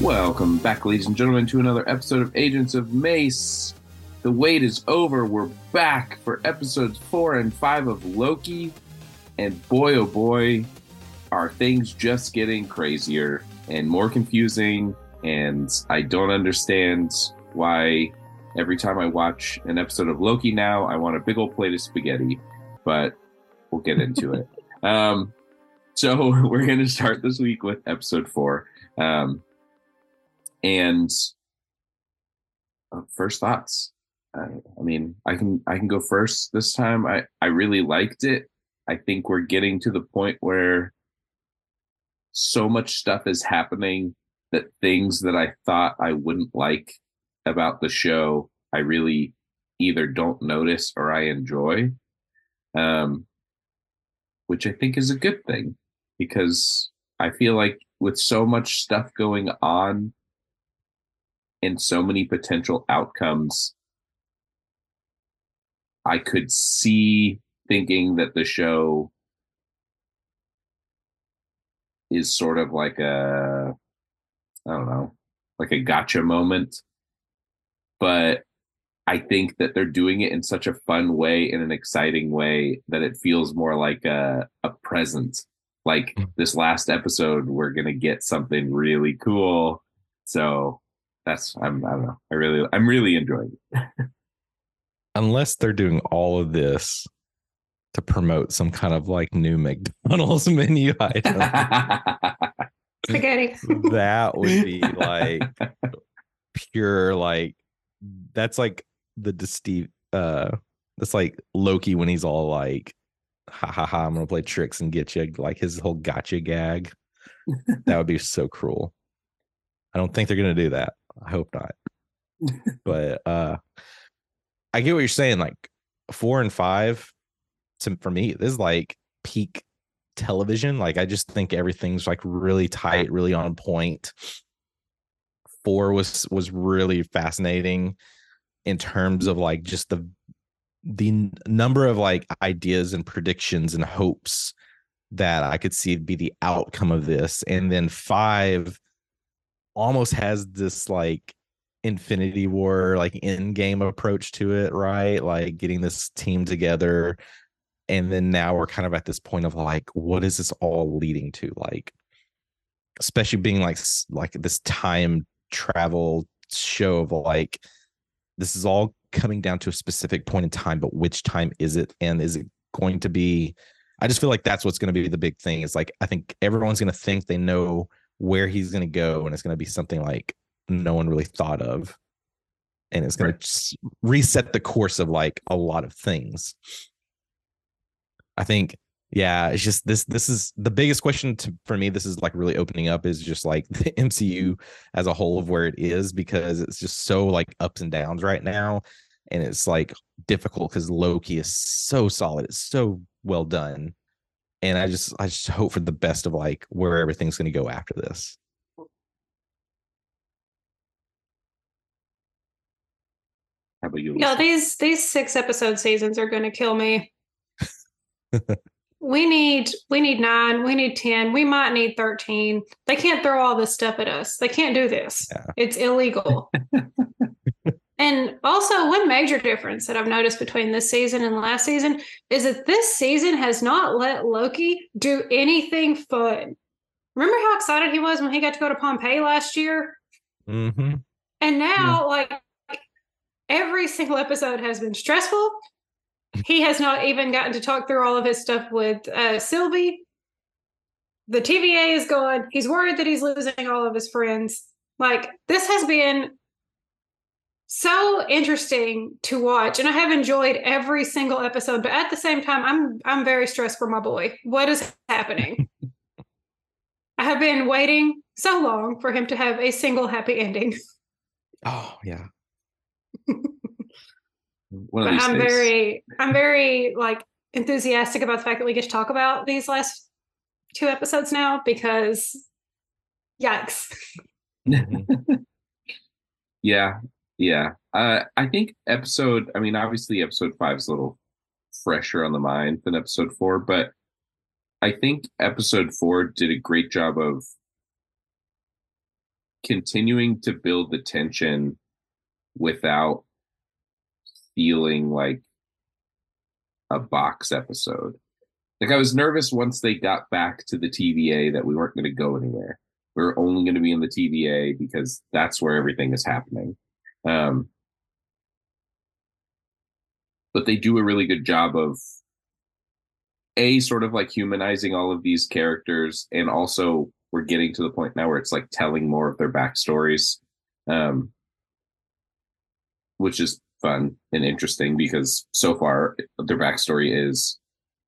Welcome back, ladies and gentlemen, to another episode of Agents of Mace. The wait is over. We're back for episodes four and five of Loki. And boy, oh boy, are things just getting crazier and more confusing. And I don't understand why every time I watch an episode of Loki now, I want a big old plate of spaghetti. But we'll get into it. Um, so we're going to start this week with episode four. Um, and uh, first thoughts. I, I mean, I can I can go first this time. I I really liked it. I think we're getting to the point where so much stuff is happening that things that I thought I wouldn't like about the show, I really either don't notice or I enjoy. Um, which I think is a good thing because I feel like with so much stuff going on and so many potential outcomes, I could see thinking that the show is sort of like a, I don't know, like a gotcha moment. But I think that they're doing it in such a fun way, in an exciting way, that it feels more like a, a present. Like hmm. this last episode, we're gonna get something really cool. So that's I'm I don't know. I really I'm really enjoying it. unless they're doing all of this to promote some kind of like new McDonald's menu item, Spaghetti. that would be like pure like that's like the Steve uh that's like Loki when he's all like ha ha ha I'm gonna play tricks and get you like his whole gotcha gag. that would be so cruel. I don't think they're gonna do that. I hope not. but uh I get what you're saying. Like four and five, to, for me, this is like peak television. Like I just think everything's like really tight, really on point. Four was was really fascinating in terms of like just the the number of like ideas and predictions and hopes that I could see be the outcome of this. And then five almost has this like Infinity War like end game approach to it, right? Like getting this team together. And then now we're kind of at this point of like, what is this all leading to? Like, especially being like like this time travel show of like this is all coming down to a specific point in time, but which time is it? And is it going to be? I just feel like that's what's going to be the big thing. Is like I think everyone's going to think they know where he's going to go, and it's going to be something like no one really thought of, and it's going to reset the course of like a lot of things. I think yeah it's just this this is the biggest question to, for me this is like really opening up is just like the mcu as a whole of where it is because it's just so like ups and downs right now and it's like difficult because loki is so solid it's so well done and i just i just hope for the best of like where everything's going to go after this How about you? No, these these six episode seasons are going to kill me. we need we need nine. We need ten. We might need thirteen. They can't throw all this stuff at us. They can't do this. Yeah. It's illegal. and also, one major difference that I've noticed between this season and last season is that this season has not let Loki do anything fun. Remember how excited he was when he got to go to Pompeii last year? hmm And now, like, every single episode has been stressful. He has not even gotten to talk through all of his stuff with uh, Sylvie. The TVA is gone. He's worried that he's losing all of his friends. Like, this has been so interesting to watch, and I have enjoyed every single episode. But at the same time, I'm I'm very stressed for my boy. What is happening? I have been waiting so long for him to have a single happy ending. Oh yeah. One of but these I'm days. very, I'm very like enthusiastic about the fact that we get to talk about these last two episodes now because, yikes! Yeah, yeah. Uh, I think episode. I mean, obviously, episode five is a little fresher on the mind than episode four, but I think episode four did a great job of continuing to build the tension without feeling like a box episode. Like I was nervous once they got back to the TVA that we weren't going to go anywhere. We are only going to be in the TVA because that's where everything is happening. Um, but they do a really good job of a sort of like humanizing all of these characters, and also we're getting to the point now where it's like telling more of their backstories, um, which is fun and interesting because so far their backstory is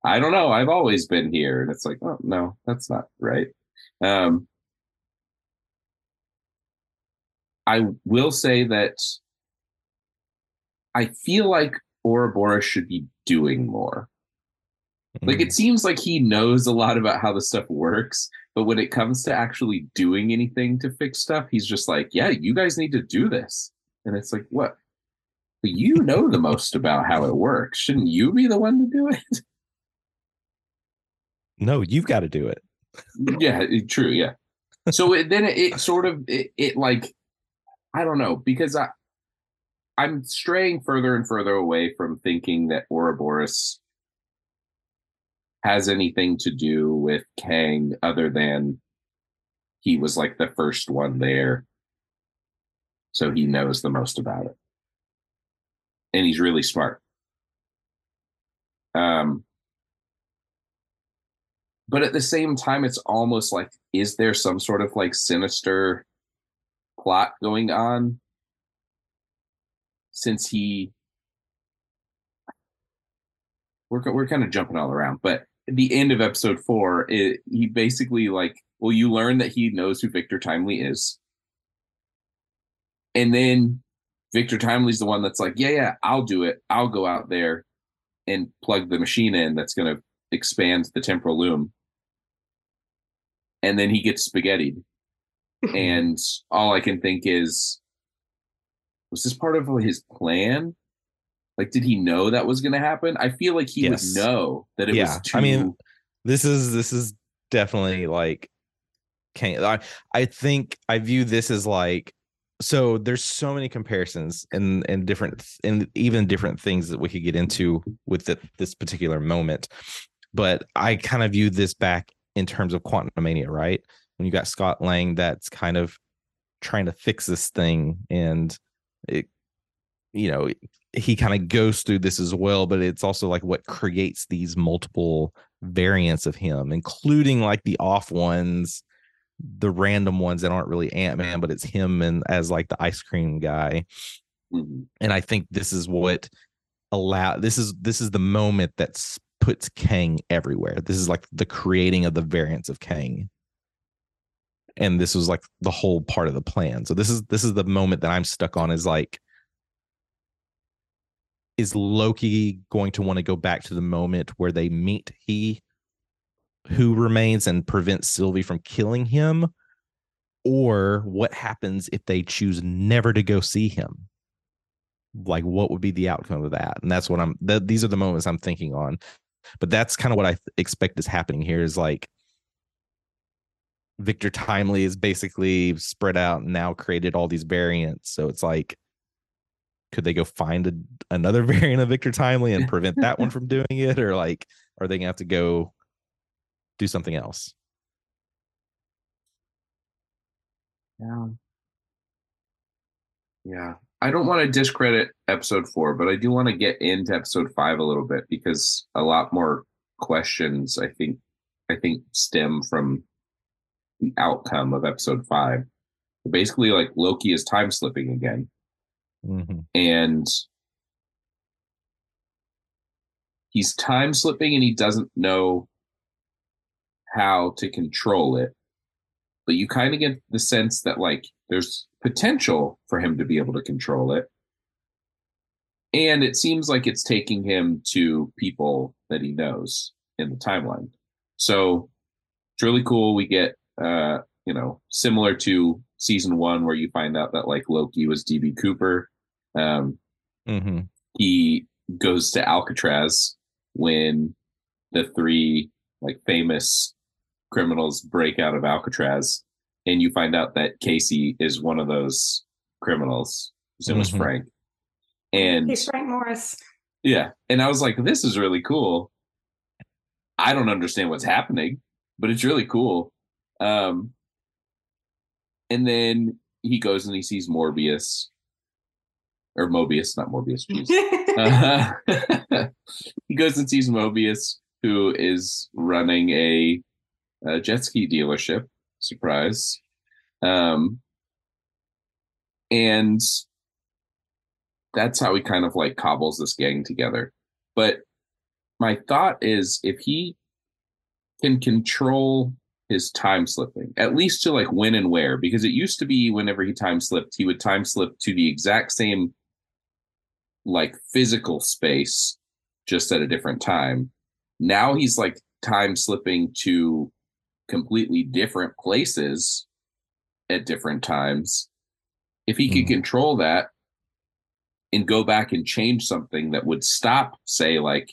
I don't know, I've always been here. And it's like, oh no, that's not right. Um I will say that I feel like Ouroboros should be doing more. Like Mm. it seems like he knows a lot about how the stuff works, but when it comes to actually doing anything to fix stuff, he's just like, "Yeah, you guys need to do this." And it's like, "What? But you know the most about how it works. Shouldn't you be the one to do it?" no, you've got to do it. yeah, true. Yeah. So it, then it, it sort of it, it like I don't know because I I'm straying further and further away from thinking that Ouroboros has anything to do with Kang other than he was like the first one there. So he knows the most about it. And he's really smart. Um but at the same time it's almost like is there some sort of like sinister plot going on since he we're, we're kind of jumping all around but the end of episode four it, he basically like well you learn that he knows who victor timely is. And then victor timely's the one that's like yeah yeah i'll do it. I'll go out there and plug the machine in that's going to expand the temporal loom. And then he gets spaghettied and all i can think is was this part of his plan? Like did he know that was going to happen? I feel like he Yes. would know that it Yeah, was too I mean, This is this is definitely like can I I think I view this as like so there's so many comparisons and and different and even different things that we could get into with the, this particular moment but i kind of view this back in terms of quantum mania right when you got scott lang that's kind of trying to fix this thing and it you know he kind of goes through this as well but it's also like what creates these multiple variants of him including like the off ones the random ones that aren't really ant-man but it's him and as like the ice cream guy. Mhm. and i think this is what allow this is this is the moment that puts kang everywhere. This is like the creating of the variants of kang and this was like the whole part of the plan. So this is this is the moment that i'm stuck on is like is loki going to want to go back to the moment where they meet he who remains and prevents sylvie from killing him? Or what happens if they choose never to go see him? Like what would be the outcome of that? And that's what i'm th- these are the moments i'm thinking on. But that's kind of what i expect is happening here is like victor timely is basically spread out and now created all these variants so it's like could they go find a, another variant of victor timely and prevent that one from doing it or like are they gonna have to go do something else Yeah. Yeah. I don't want to discredit episode four, but I do want to get into episode five a little bit because a lot more questions I think I think stem from the outcome of episode five. Basically, like Loki is time slipping again. mm-hmm. And he's time slipping and he doesn't know how to control it. But you kind of get the sense that like there's potential for him to be able to control it. And it seems like it's taking him to people that he knows in the timeline. So it's really cool. We get, uh, you know, similar to season one, where you find out that like Loki was DB Cooper. Um, Mm-hmm. he goes to Alcatraz when the three like famous criminals break out of Alcatraz, and you find out that Casey is one of those criminals. His name was. Frank, and He's Frank Morris. yeah, and I was like, this is really cool. I don't understand what's happening, but it's really cool. Um, and then he goes and he sees Morbius or Mobius, not Morbius. Uh, he goes and sees Mobius, who is running a, a jet ski dealership. Surprise. Um, and that's how he kind of like cobbles this gang together. But my thought is if he can control his time slipping, at least to like when and where, because it used to be whenever he time slipped, he would time slip to the exact same like physical space just at a different time. Now he's like time slipping to completely different places at different times. If he could Mhm. control that and go back and change something that would stop, say, like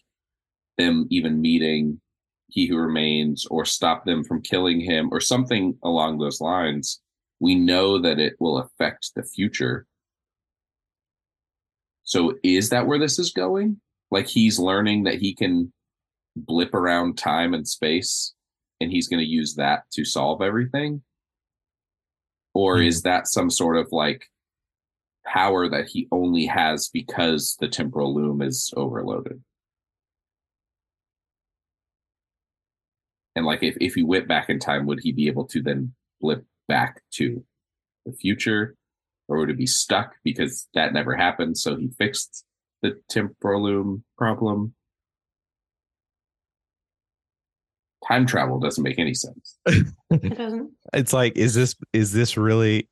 them even meeting He Who Remains or stop them from killing him or something along those lines, we know that it will affect the future. So is that where this is going? Like he's learning that he can blip around time and space and he's going to use that to solve everything? Or hmm. is that some sort of like power that he only has because the temporal loom is overloaded? And like if, if he went back in time, would he be able to then blip back to the future? Or would it be stuck because that never happened? So he fixed the temporal loom problem. Time travel doesn't make any sense. It doesn't. It's like, is this is this really?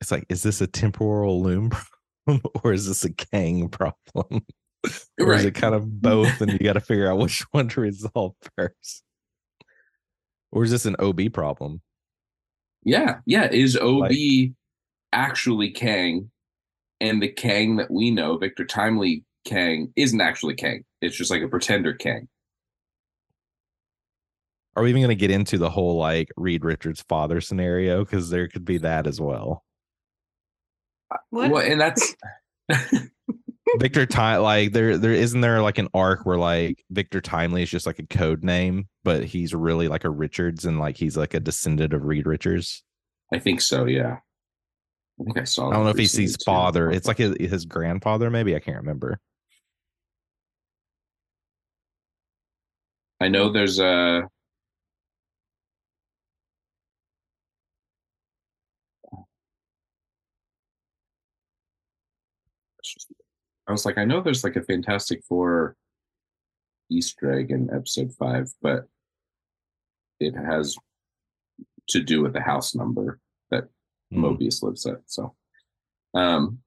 It's like, is this a temporal loom problem or is this a Kang problem? Or is it kind of both, and you got to figure out which one to resolve first? Or is this an OB problem? Yeah, yeah. Is OB Like- actually Kang? And the Kang that we know, Victor Timely Kang, isn't actually Kang. It's just like a pretender Kang. Are we even going to get into the whole like Reed Richards' father scenario? Because there could be that as well. What? Well, and that's Victor Time, like there, there isn't there like an arc where like Victor Timely is just like a code name, but he's really like a Richards and like he's like a descendant of Reed Richards. I think so. Yeah, I think I saw. I don't know if he's his father. It's like his, his grandfather, maybe. I can't remember. I know there's a. I was like, I know there's like a Fantastic Four Easter egg in episode five, but it has to do with the house number that Hmm. Mobius lives at. So, um,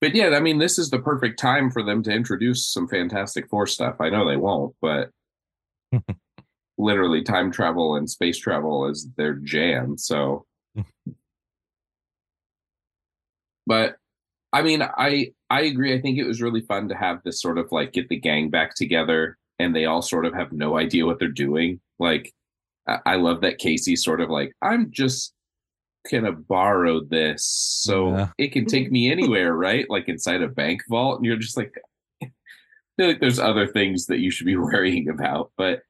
but yeah, I mean, this is the perfect time for them to introduce some Fantastic Four stuff. I know they won't, but literally, time travel and space travel is their jam. So, but I mean, I I agree. I think it was really fun to have this sort of like get the gang back together, and they all sort of have no idea what they're doing. Like, I, I love that Casey's sort of like, I'm just gonna borrow this so Yeah. it can take me anywhere, right? Like inside a bank vault, and you're just like, I feel like there's other things that you should be worrying about, but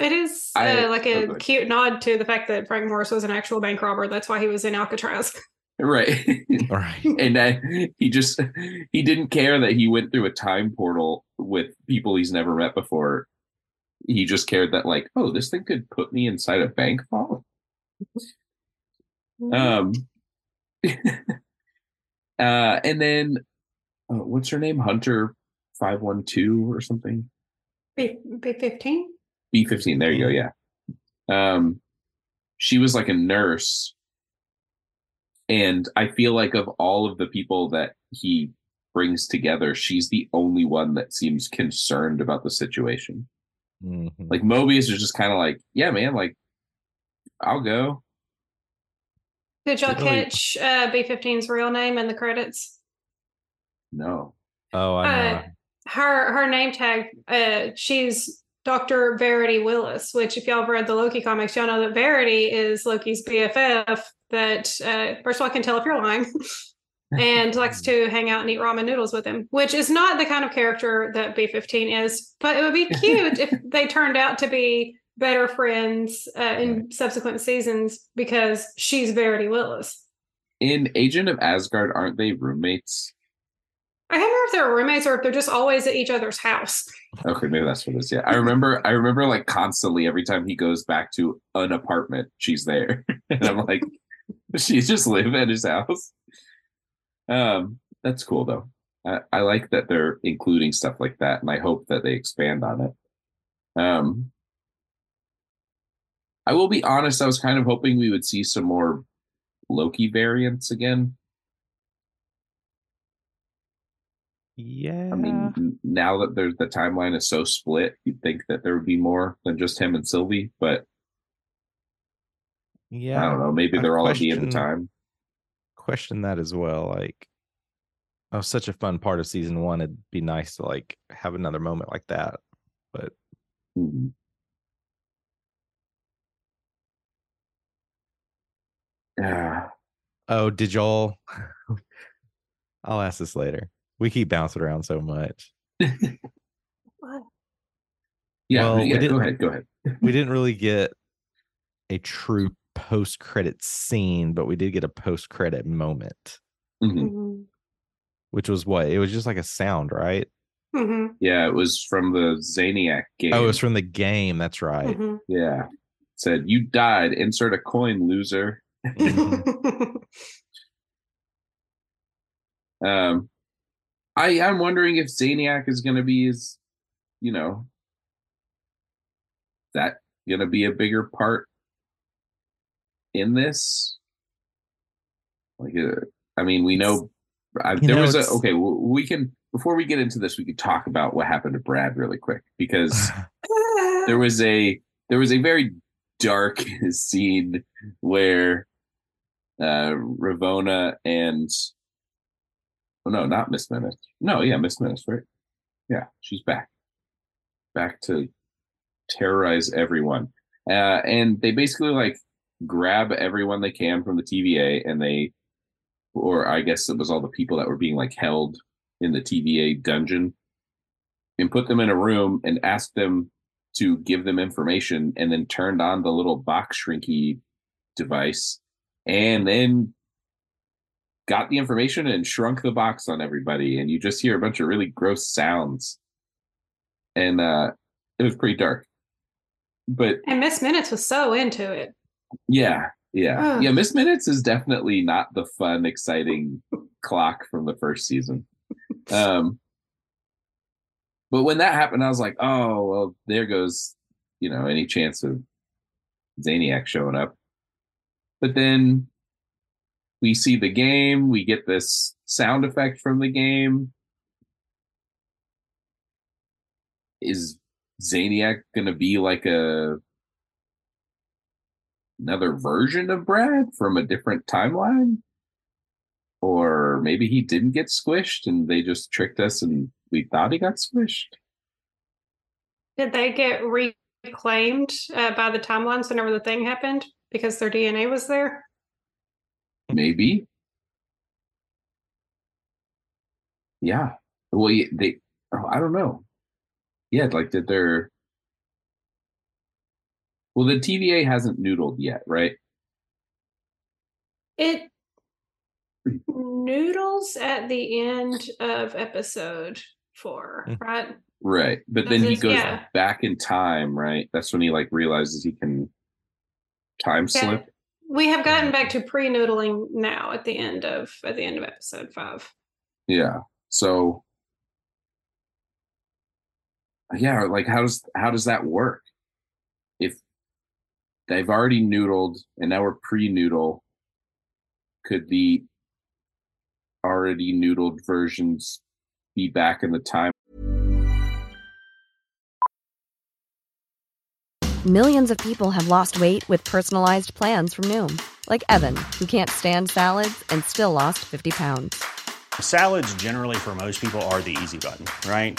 It is I- uh, like oh, a go ahead. cute nod to the fact that Frank Morris was an actual bank robber. That's why he was in Alcatraz. Right. All right. and he just he didn't care that he went through a time portal with people he's never met before he just cared that like oh this thing could put me inside a bank vault um uh and then uh, what's her name hunter 512 or something B fifteen. b15 there you go yeah um she was like a nurse and i feel like of all of the people that he brings together she's the only one that seems concerned about the situation Mhm. like mobius is just kind of like yeah man like i'll go Did y'all catch uh, B 15's real name in the credits? no oh, I know. Uh, her her name tag. Uh, she's Doctor Verity Willis. Which, if y'all have read the Loki comics, y'all know that Verity is Loki's BFF. That uh, first of all, I can tell if you're lying. and likes to hang out and eat ramen noodles with him, which is not the kind of character that B15 is. But it would be cute if they turned out to be better friends uh, in subsequent seasons because she's Verity Willis. in agent of asgard aren't they roommates I can't remember if they're roommates or if they're just always at each other's house. okay maybe that's what it is yeah i remember i remember like constantly every time he goes back to an apartment she's there and i'm like she just live at his house. Um that's cool though. I, I like that they're including stuff like that and i hope that they expand on it. Um i will be honest i was kind of hoping we would see some more loki variants again. Yeah. i mean now that there's the timeline is so split you'd think that there would be more than just him and sylvie but yeah. i don't know maybe I they're all at the end of time question that as well. Like, oh, such a fun part of season one. It'd be nice to like have another moment like that. But Mhm. Yeah. oh, did y'all? I'll ask this later. We keep bouncing around so much. Yeah, Well, yeah. Go didn't- ahead. Go ahead. we didn't really get a true post credit scene, but we did get a post credit moment, Mhm. Mm-hmm. which was what? It was just like a sound, right? hmm Yeah, it was from the Zaniac game. Oh, it was from the game. That's right. hmm yeah. It said you died. Insert a coin, loser. Mhm. Um, I I'm wondering if Zaniac is going to be his, you know, that going to be a bigger part in this. Like, uh, I mean, we know, I, there know, was a okay. We can before we get into this, we could talk about what happened to Brad really quick because there was a there was a very dark scene where uh Ravonna and oh no, not Miss Minutes. No, yeah, Miss Minutes, right? Yeah, she's back. Back to terrorize everyone. Uh and they basically like grab everyone they can from the TVA and they or I guess it was all the people that were being like held in the TVA dungeon and put them in a room and asked them to give them information and then turned on the little box shrinky device and then got the information and shrunk the box on everybody. And you just hear a bunch of really gross sounds. And uh it was pretty dark. But and Miss Minutes was so into it. Yeah yeah. Yeah miss minutes is definitely not the fun exciting clock from the first season. Um but when that happened i was like oh well there goes you know any chance of zaniac showing up. But then we see the game we get this sound effect from the game. Is zaniac gonna be like a another version of brad from a different timeline Or maybe he didn't get squished and they just tricked us and we thought he got squished. Did they get reclaimed uh, by the timelines whenever the thing happened because their DNA was there? Maybe. Yeah. Well, they. Oh, I don't know. Yeah, like did their. Well, the TVA hasn't noodled yet, right? It noodles at the end of episode four, Mm. right? Right. But then This he goes yeah. back in time, right? That's when he like realizes he can time Yeah. slip. We have gotten back to pre-noodling now at the end of at the end of episode five. Yeah. So yeah, like how does how does that work? If they've already noodled and now we're pre-noodle, could the already noodled versions be back in the time? Millions of people have lost weight with personalized plans from Noom, like Evan, who can't stand salads and still lost 50 pounds. Salads, generally, for most people, are the easy button, right?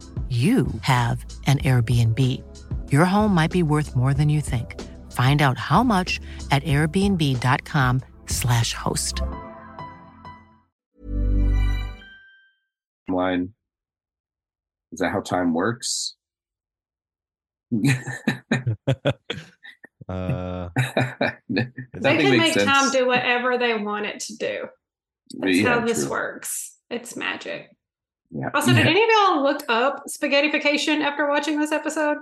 you have an Airbnb. Your home might be worth more than you think. Find out how much at airbnb.com/slash host. Line. Is that how time works? uh, They can makes make time do whatever they want it to do. That's Yeah, how this true. works. It's magic. Yeah. Also, did any of y'all look up spaghettification after watching this episode?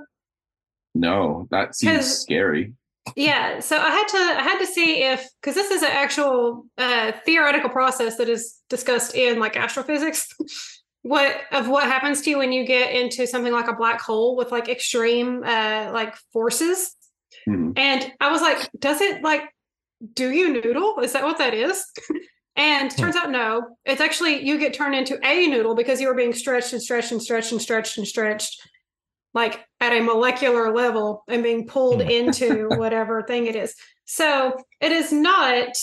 No, that seems scary. Yeah, so I had to I had to see if because this is an actual uh, theoretical process that is discussed in like astrophysics. what of what happens to you when you get into something like a black hole with like extreme uh, like forces? Hmm. And I was like, does it like do you noodle? Is that what that is? and turns out no. It's actually you get turned into a noodle because you are being stretched and stretched and stretched and stretched and stretched like at a molecular level and being pulled into whatever thing it is. So it is not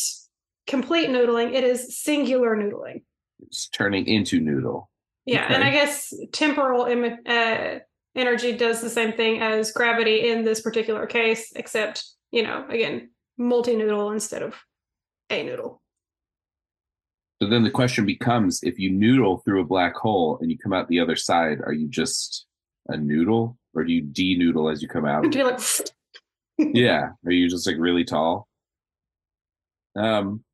complete noodling, it is singular noodling. It's turning into noodle. Yeah, and I guess temporal Im- uh, energy does the same thing as gravity in this particular case, except, you know, again, multi noodle instead of a noodle. So then the question becomes if you noodle through a black hole and you come out the other side, are you just a noodle or do you de-noodle as you come out? Do you like, yeah. Are you just like really tall? Um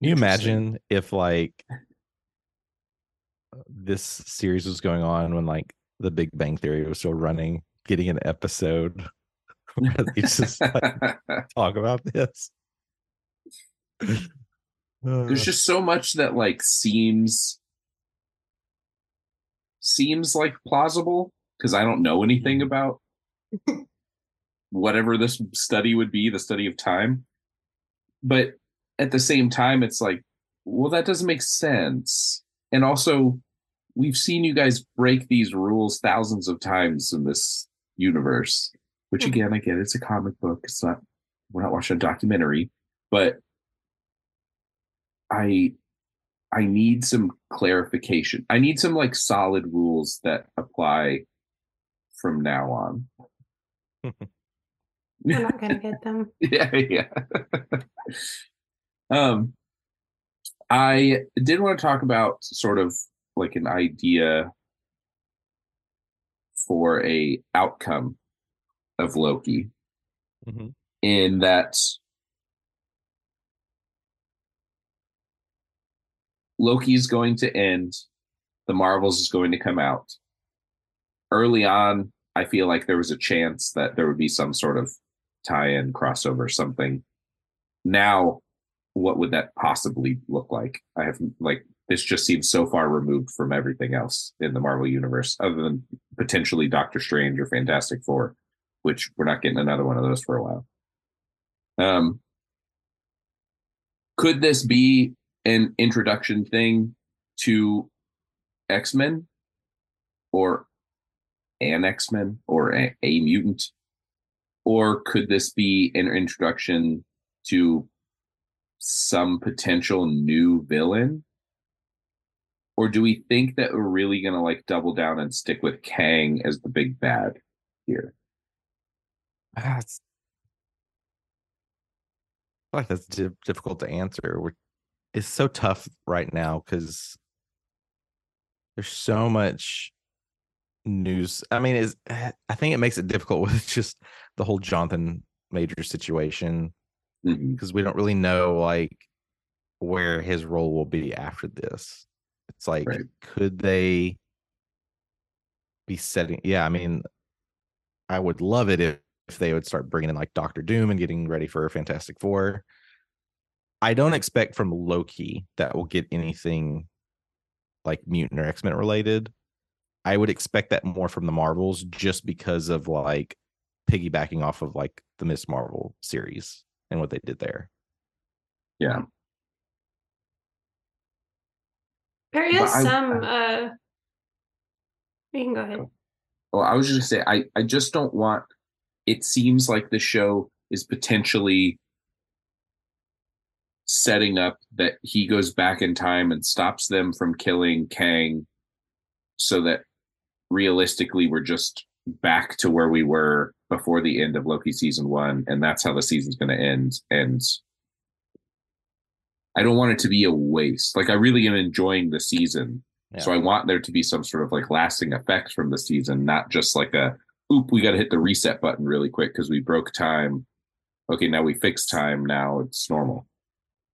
Can you imagine if like this series was going on when like the Big Bang Theory was still running, getting an episode It's just like, talk about this. There's just so much that like seems seems like plausible because I don't know anything mm-hmm. about whatever this study would be, the study of time. But at the same time, it's like, well, that doesn't make sense. And also, we've seen you guys break these rules thousands of times in this universe, which hmm. again, I get it's a comic book. It's not, we're not watching a documentary, but I I need some clarification. I need some like solid rules that apply from now on. We're not gonna get them. yeah, yeah. um, I did want to talk about sort of like an idea for a outcome of Loki, Mhm. in that Loki's going to end, the Marvels is going to come out. Early on, I feel like there was a chance that there would be some sort of tie-in crossover something. Now what would that possibly look like? I have like this just seems so far removed from everything else in the marvel universe other than potentially doctor strange or fantastic four which we're not getting another one of those for a while. Um could this be an introduction thing to x-men? Or an x-men? Or a, a mutant? Or could this be an introduction to some potential new villain? Or do we think that we're really going to like double down and stick with kang as the big bad here? Like that's difficult to answer. We're, it's so tough right now because there's so much news. I mean, is eh, I think it makes it difficult with just the whole Jonathan Major situation mm-hmm. because we don't really know like where his role will be after this. It's like, Right. could they be setting? Yeah, I mean, I would love it if, if they would start bringing in like Doctor Doom and getting ready for Fantastic Four. I don't expect from Loki that we'll get anything like mutant or X Men related. I would expect that more from the Marvels just because of like piggybacking off of like the Miss Marvel series and what they did there. yeah There But is I- some uh you can go ahead. well i was just going to say I, I just don't want it seems like the show is potentially setting up that he goes back in time and stops them from killing kang so that realistically we're just back to where we were before the end of loki season one and that's how the season's going to end and i don't want it to be a waste like i really am enjoying the season so I want there to be some sort of like lasting effect from the season, not just like a oop, we got to hit the reset button really quick because we broke time. Okay, now we fixed time. Now it's normal.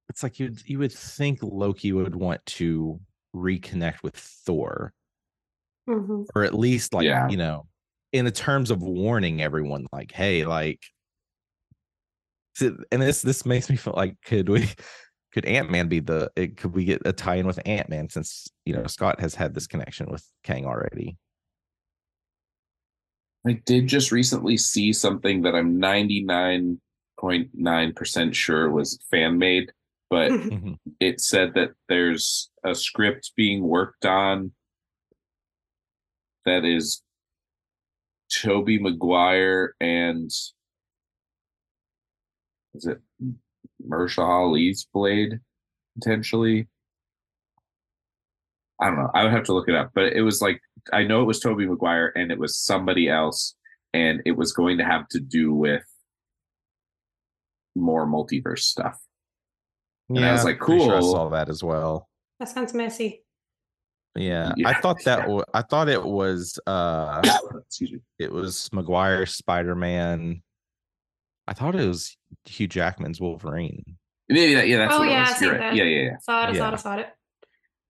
It's like you you would think Loki would want to reconnect with Thor, Mhm. or at least like Yeah. you know, in the terms of warning everyone, like, hey, like, and this this makes me feel like could we could Ant Man be the it, could we get a tie in with Ant Man since you know Scott has had this connection with Kang already? I did just recently see something that I'm 99.9% sure was fan made, but Mhm. it said that there's a script being worked on that is Tobey Maguire and is it Mahershala Ali's Blade potentially? I don't know. I would have to look it up, but it was like I know it was Tobey Maguire and it was somebody else, and it was going to have to do with more multiverse stuff. And I was like, pretty sure I saw that as well. That sounds messy. Yeah, I thought that yeah. wa- I thought it was uh Excuse me. it was Maguire Spider Man. I thought it was Hugh Jackman's Wolverine. Maybe that. Yeah, that's oh what yeah, it I was. see right. that. Yeah, yeah, yeah. Saw it, I saw Yeah. it, I saw it.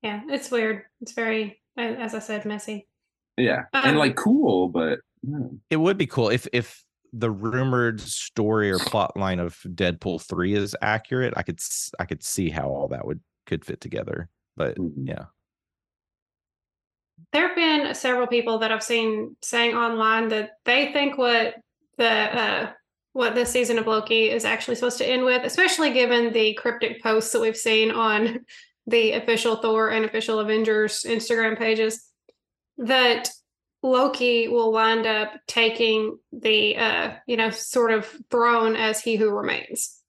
Yeah, it's weird. It's very, as I said, messy. Yeah, Um, and like cool, but hmm. It would be cool if if the rumored story or plot line of Deadpool 3 is accurate, I could s- I could see how all that would could fit together. But Mhm. yeah. There have been several people that I've seen saying online that they think what the uh, what this season of Loki is actually supposed to end with, especially given the cryptic posts that we've seen on the official Thor and official Avengers Instagram pages, that Loki will wind up taking the uh, you know sort of throne as He Who Remains,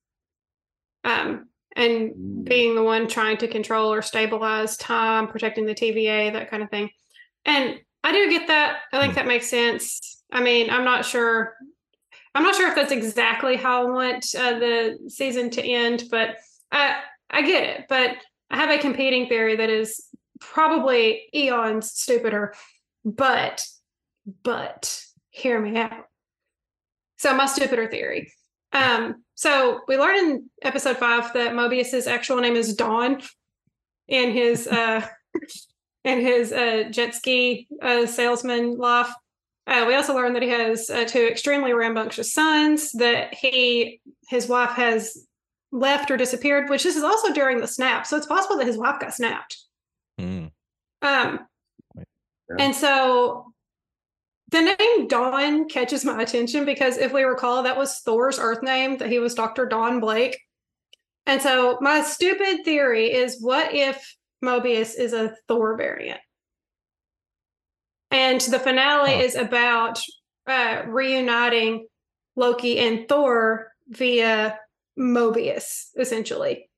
um, and being the one trying to control or stabilize time, protecting the TVA, that kind of thing. And I do get that. I think that makes sense. I mean, I'm not sure. I'm not sure if that's exactly how I want uh, the season to end, but I I get it. But I have a competing theory that is probably eons stupider. But but hear me out. So my stupider theory. Um, so we learned in episode five that Mobius's actual name is Don in his uh in his uh jet ski uh salesman life. Uh, we also learned that he has uh, two extremely rambunctious sons, that he his wife has left or disappeared, which this is also during the snap. So it's possible that his wife got snapped. Mm. Um, Yeah. and so the name Don catches my attention because if we recall, that was Thor's Earth name, that he was Dr. Don Blake. And so my stupid theory is what if Mobius is a Thor variant? And the finale is about uh, reuniting Loki and Thor via Mobius, essentially.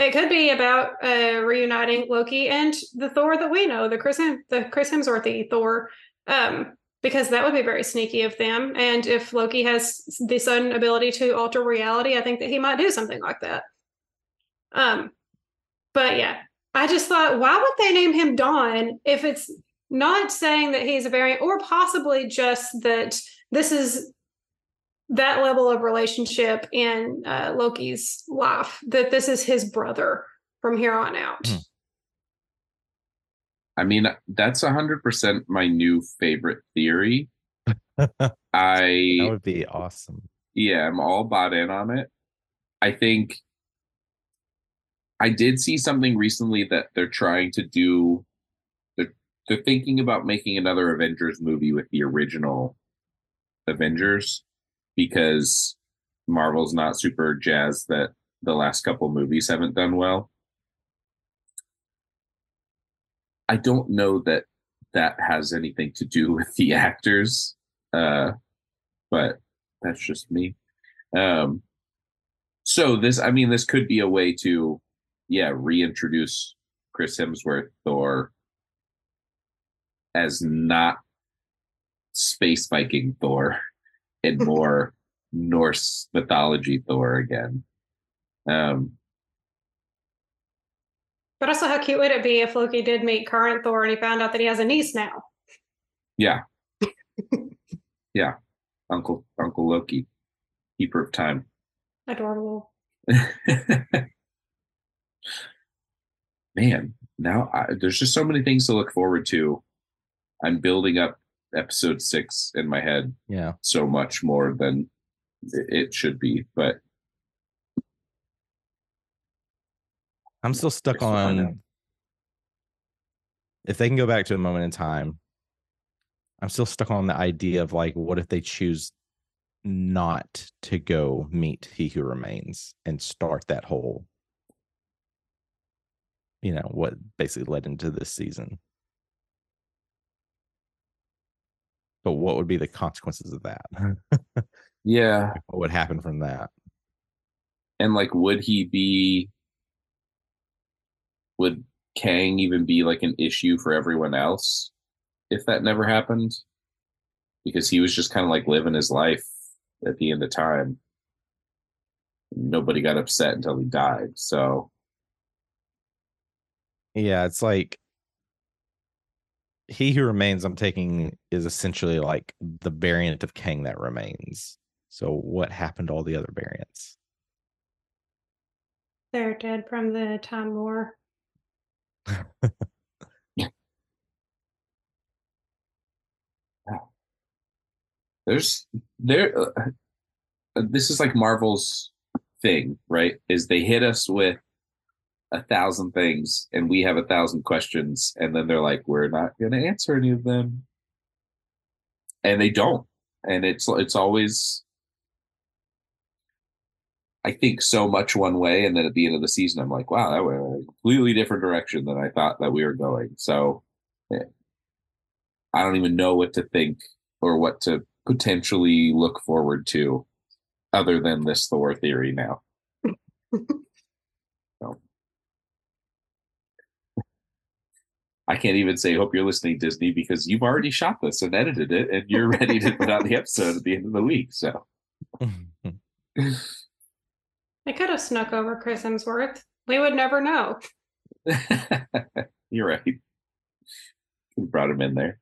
It could be about uh, reuniting Loki and the Thor that we know, the Chris Hem- the Chris Hemsworthy Thor, um, because that would be very sneaky of them. And if Loki has the sudden ability to alter reality, I think that he might do something like that. Um, but yeah, I just thought, why would they name him Don if it's not saying that he's a variant, or possibly just that this is that level of relationship in uh, Loki's life, that this is his brother from here on out. Hmm. I mean, that's hundred percent my new favorite theory. that I would be awesome. yeah, I'm all bought in on it. I think I did see something recently that they're trying to do. They're, they're thinking about making another Avengers movie with the original Avengers because Marvel's not super jazzed that the last couple movies haven't done well. I don't know that that has anything to do with the actors, uh, but that's just me. Um, so this, I mean, this could be a way to, yeah, reintroduce Chris Hemsworth Thor as not space Viking Thor and more Norse mythology Thor again. Um, But also, how cute would it be if Loki did meet current Thor and he found out that he has a niece now? yeah, yeah, Uncle Uncle Loki, keeper of time. Adorable. man now I, there's just so many things to look forward to i'm building up episode six in my head Yeah. so much more than it should be but I'm still stuck Just find out. on if they can go back to a moment in time. I'm still stuck on the idea of like, what if they choose not to go meet He Who Remains and start that whole, you know, what basically led into this season. But what would be the consequences of that? yeah what would happen from that? and like would he be would kang even be like an issue for everyone else if that never happened because he was just kind of like living his life at the end of time nobody got upset until he died so Yeah, it's like he who remains, I'm taking is essentially like the variant of Kang that remains. So what happened to all the other variants? They're dead from the Time War. there's there uh, this is like Marvel's thing, right? Is they hit us with a thousand things and we have a thousand questions and then they're like we're not going to answer any of them. And they don't. And it's it's always I think so much one way, and then at the end of the season, I'm like, wow, that went a completely different direction than I thought that we were going. So yeah, I don't even know what to think or what to potentially look forward to other than this Thor theory now. so. I can't even say hope you're listening, Disney, because you've already shot this and edited it and you're ready to put out the episode at the end of the week. So I could have snuck over Chris Hemsworth. We would never know. you're right. We brought him in there.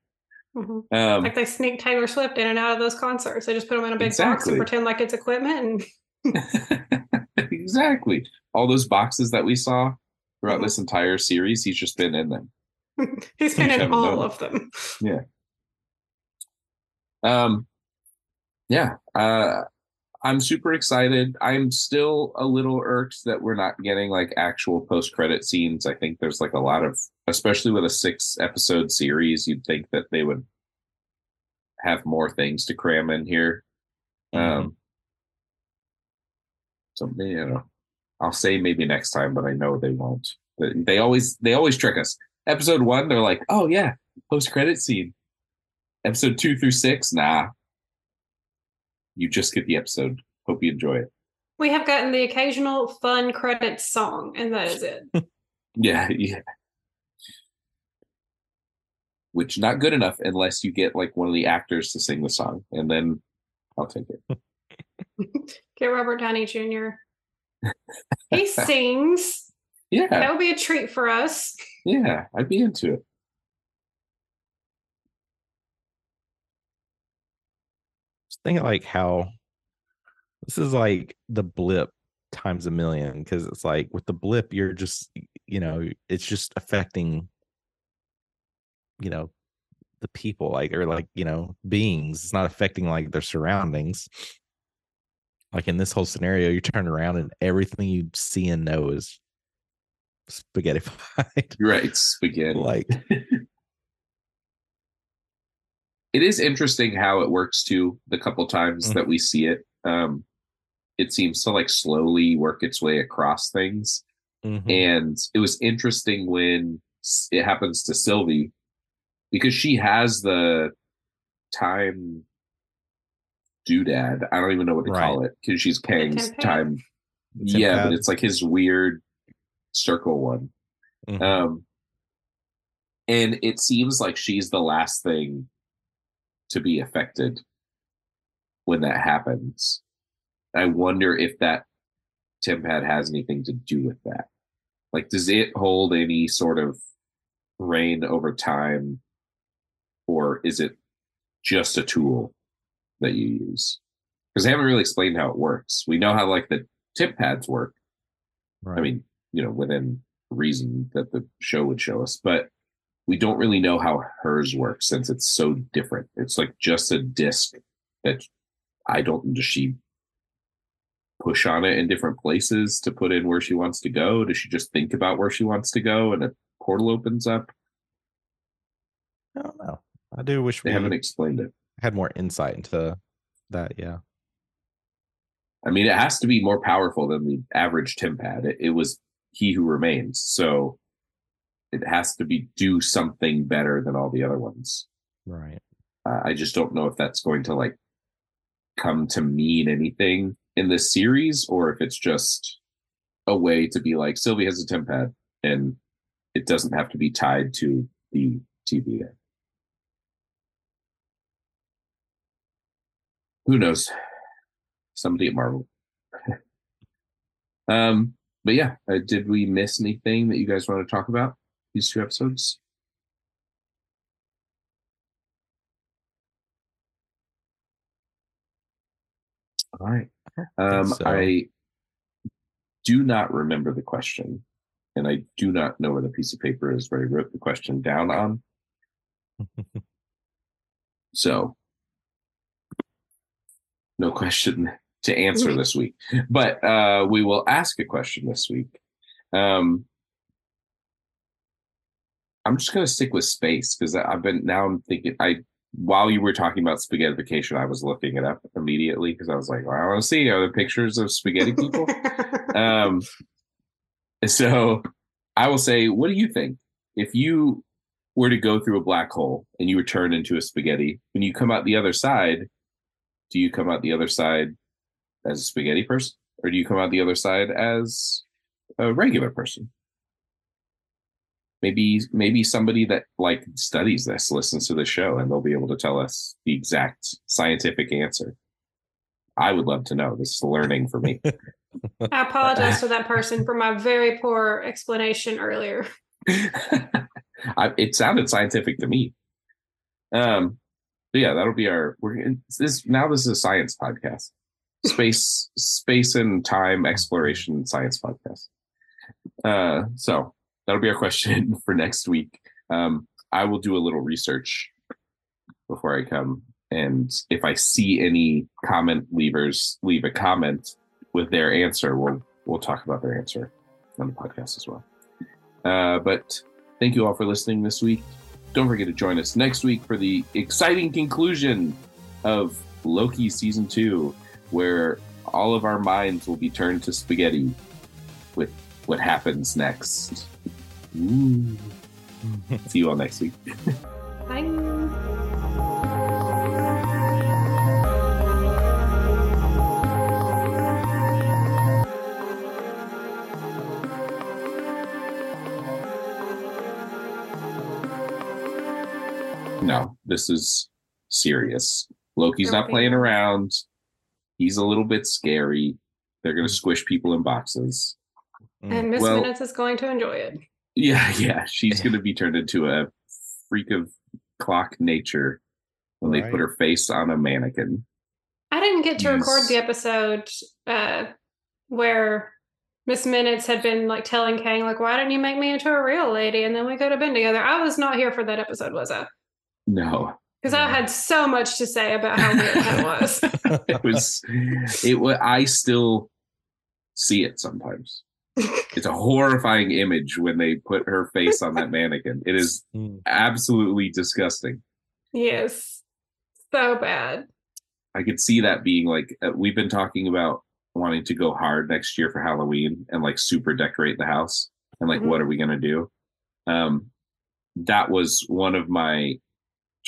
Mhm. Um, like they sneak Taylor Swift in and out of those concerts. They just put them in a big box and pretend like it's equipment. And... exactly. All those boxes that we saw throughout this entire series, he's just been in them. He's been in all known. of them. Yeah. Um yeah, uh I'm super excited. I'm still a little irked that we're not getting like actual post-credit scenes. I think there's like a lot of especially with a 6 episode series, you'd think that they would have more things to cram in here. Um something, you know. I'll say maybe next time, but I know they won't. They always they always trick us. Episode 1, they're like, "Oh yeah, post-credit scene." Episode 2 through 6, nah. You just get the episode. Hope you enjoy it. We have gotten the occasional fun credit song, and that is it. Yeah, yeah. Which not good enough unless you get like one of the actors to sing the song, and then I'll take it. Get Robert Downey Jr. He sings. Yeah, That would be a treat for us. yeah, I'd be into it. Just think of like how this is like the blip times a million because it's like with the blip you're just you know it's just affecting you know the people like or like you know beings it's not affecting like their surroundings like in this whole scenario you turn around and everything you see and know is spaghettified right, spaghetti. like it is interesting how it works too the couple times Mhm. that we see it. Um it seems to like slowly work its way across things. Mhm. and it was interesting when it happens to sylvie because she has the time doodad. I don't even know what to call it because she's kang's time Tim yeah but it's like his weird circle one. Mhm. um and it seems like she's the last thing to be affected when that happens. I wonder if that tempad has anything to do with that. Like does it hold any sort of reign over time or is it just a tool that you use? Because they haven't really explained how it works. We know how like the TemPads work. Right. I mean, you know, within reason that the show would show us, but we don't really know how hers works since it's so different. It's like just a disc that I don't does she push on it in different places to put in where she wants to go? Does she just think about where she wants to go and a portal opens up? I don't know. I do wish They we haven't explained it. had more insight into that. Yeah. I mean, it has to be more powerful than the average TemPad. It, it was He Who Remains, so it has to be do something better than all the other ones. Right. Uh, I just don't know if that's going to like come to mean anything in this series or if it's just a way to be like Sylvie has a TemPad and it doesn't have to be tied to the TVA. Who knows? Somebody at Marvel. um, but yeah, uh, did we miss anything that you guys want to talk about these two episodes? All right. Um, so. I do not remember the question, and I do not know where the piece of paper is where I wrote the question down on. So no question to answer this week, but uh, we will ask a question this week. Um, I'm just going to stick with space because I've been now. I'm thinking I while you were talking about spaghettification, I was looking it up immediately because I was like, well, I want to see are there pictures of spaghetti people. um, so I will say, what do you think if you were to go through a black hole and you were turned into a spaghetti? When you come out the other side, do you come out the other side as a spaghetti person, or do you come out the other side as a regular person? maybe maybe somebody that like studies this listens to the show and they'll be able to tell us the exact scientific answer. I would love to know. This is learning for me. I apologize to that person for my very poor explanation earlier. I, it sounded scientific to me. Um but yeah that'll be our we're in, this now this is a science podcast space space and time exploration science podcast uh so that'll be our question for next week. Um, I will do a little research before I come, and if I see any comment leavers leave a comment with their answer, we'll we'll talk about their answer on the podcast as well. Uh, but thank you all for listening this week. Don't forget to join us next week for the exciting conclusion of Loki season two, where all of our minds will be turned to spaghetti with what happens next. Ooh. See you all next week. Bye. No, this is serious. Loki's not playing around. He's a little bit scary. They're going to squish people in boxes. And Miss Well- Minutes is going to enjoy it. Yeah, yeah. She's going to be turned into a freak of clock nature when they Right. put her face on a mannequin. I didn't get to record the episode uh, where Miss Minutes had been like telling Kang, like, why didn't you make me into a real lady? And then we could have been together. I was not here for that episode, was I? No, Because I had so much to say about how weird that was. it was it was i still see it sometimes it's a horrifying image when they put her face on that mannequin it is Mm. absolutely disgusting yes. So bad. i could see that being like uh, we've been talking about wanting to go hard next year for halloween and like super decorate the house and like Mhm. what are we going to do um that was one of my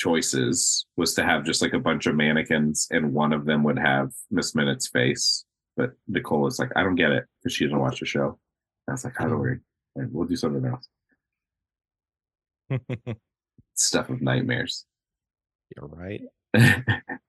choices was to have just like a bunch of mannequins and one of them would have Miss Minute's face. But Nicole was like, I don't get it because she doesn't watch the show. I was like, I don't mm. worry. And we'll do something else. Stuff of nightmares. You're right.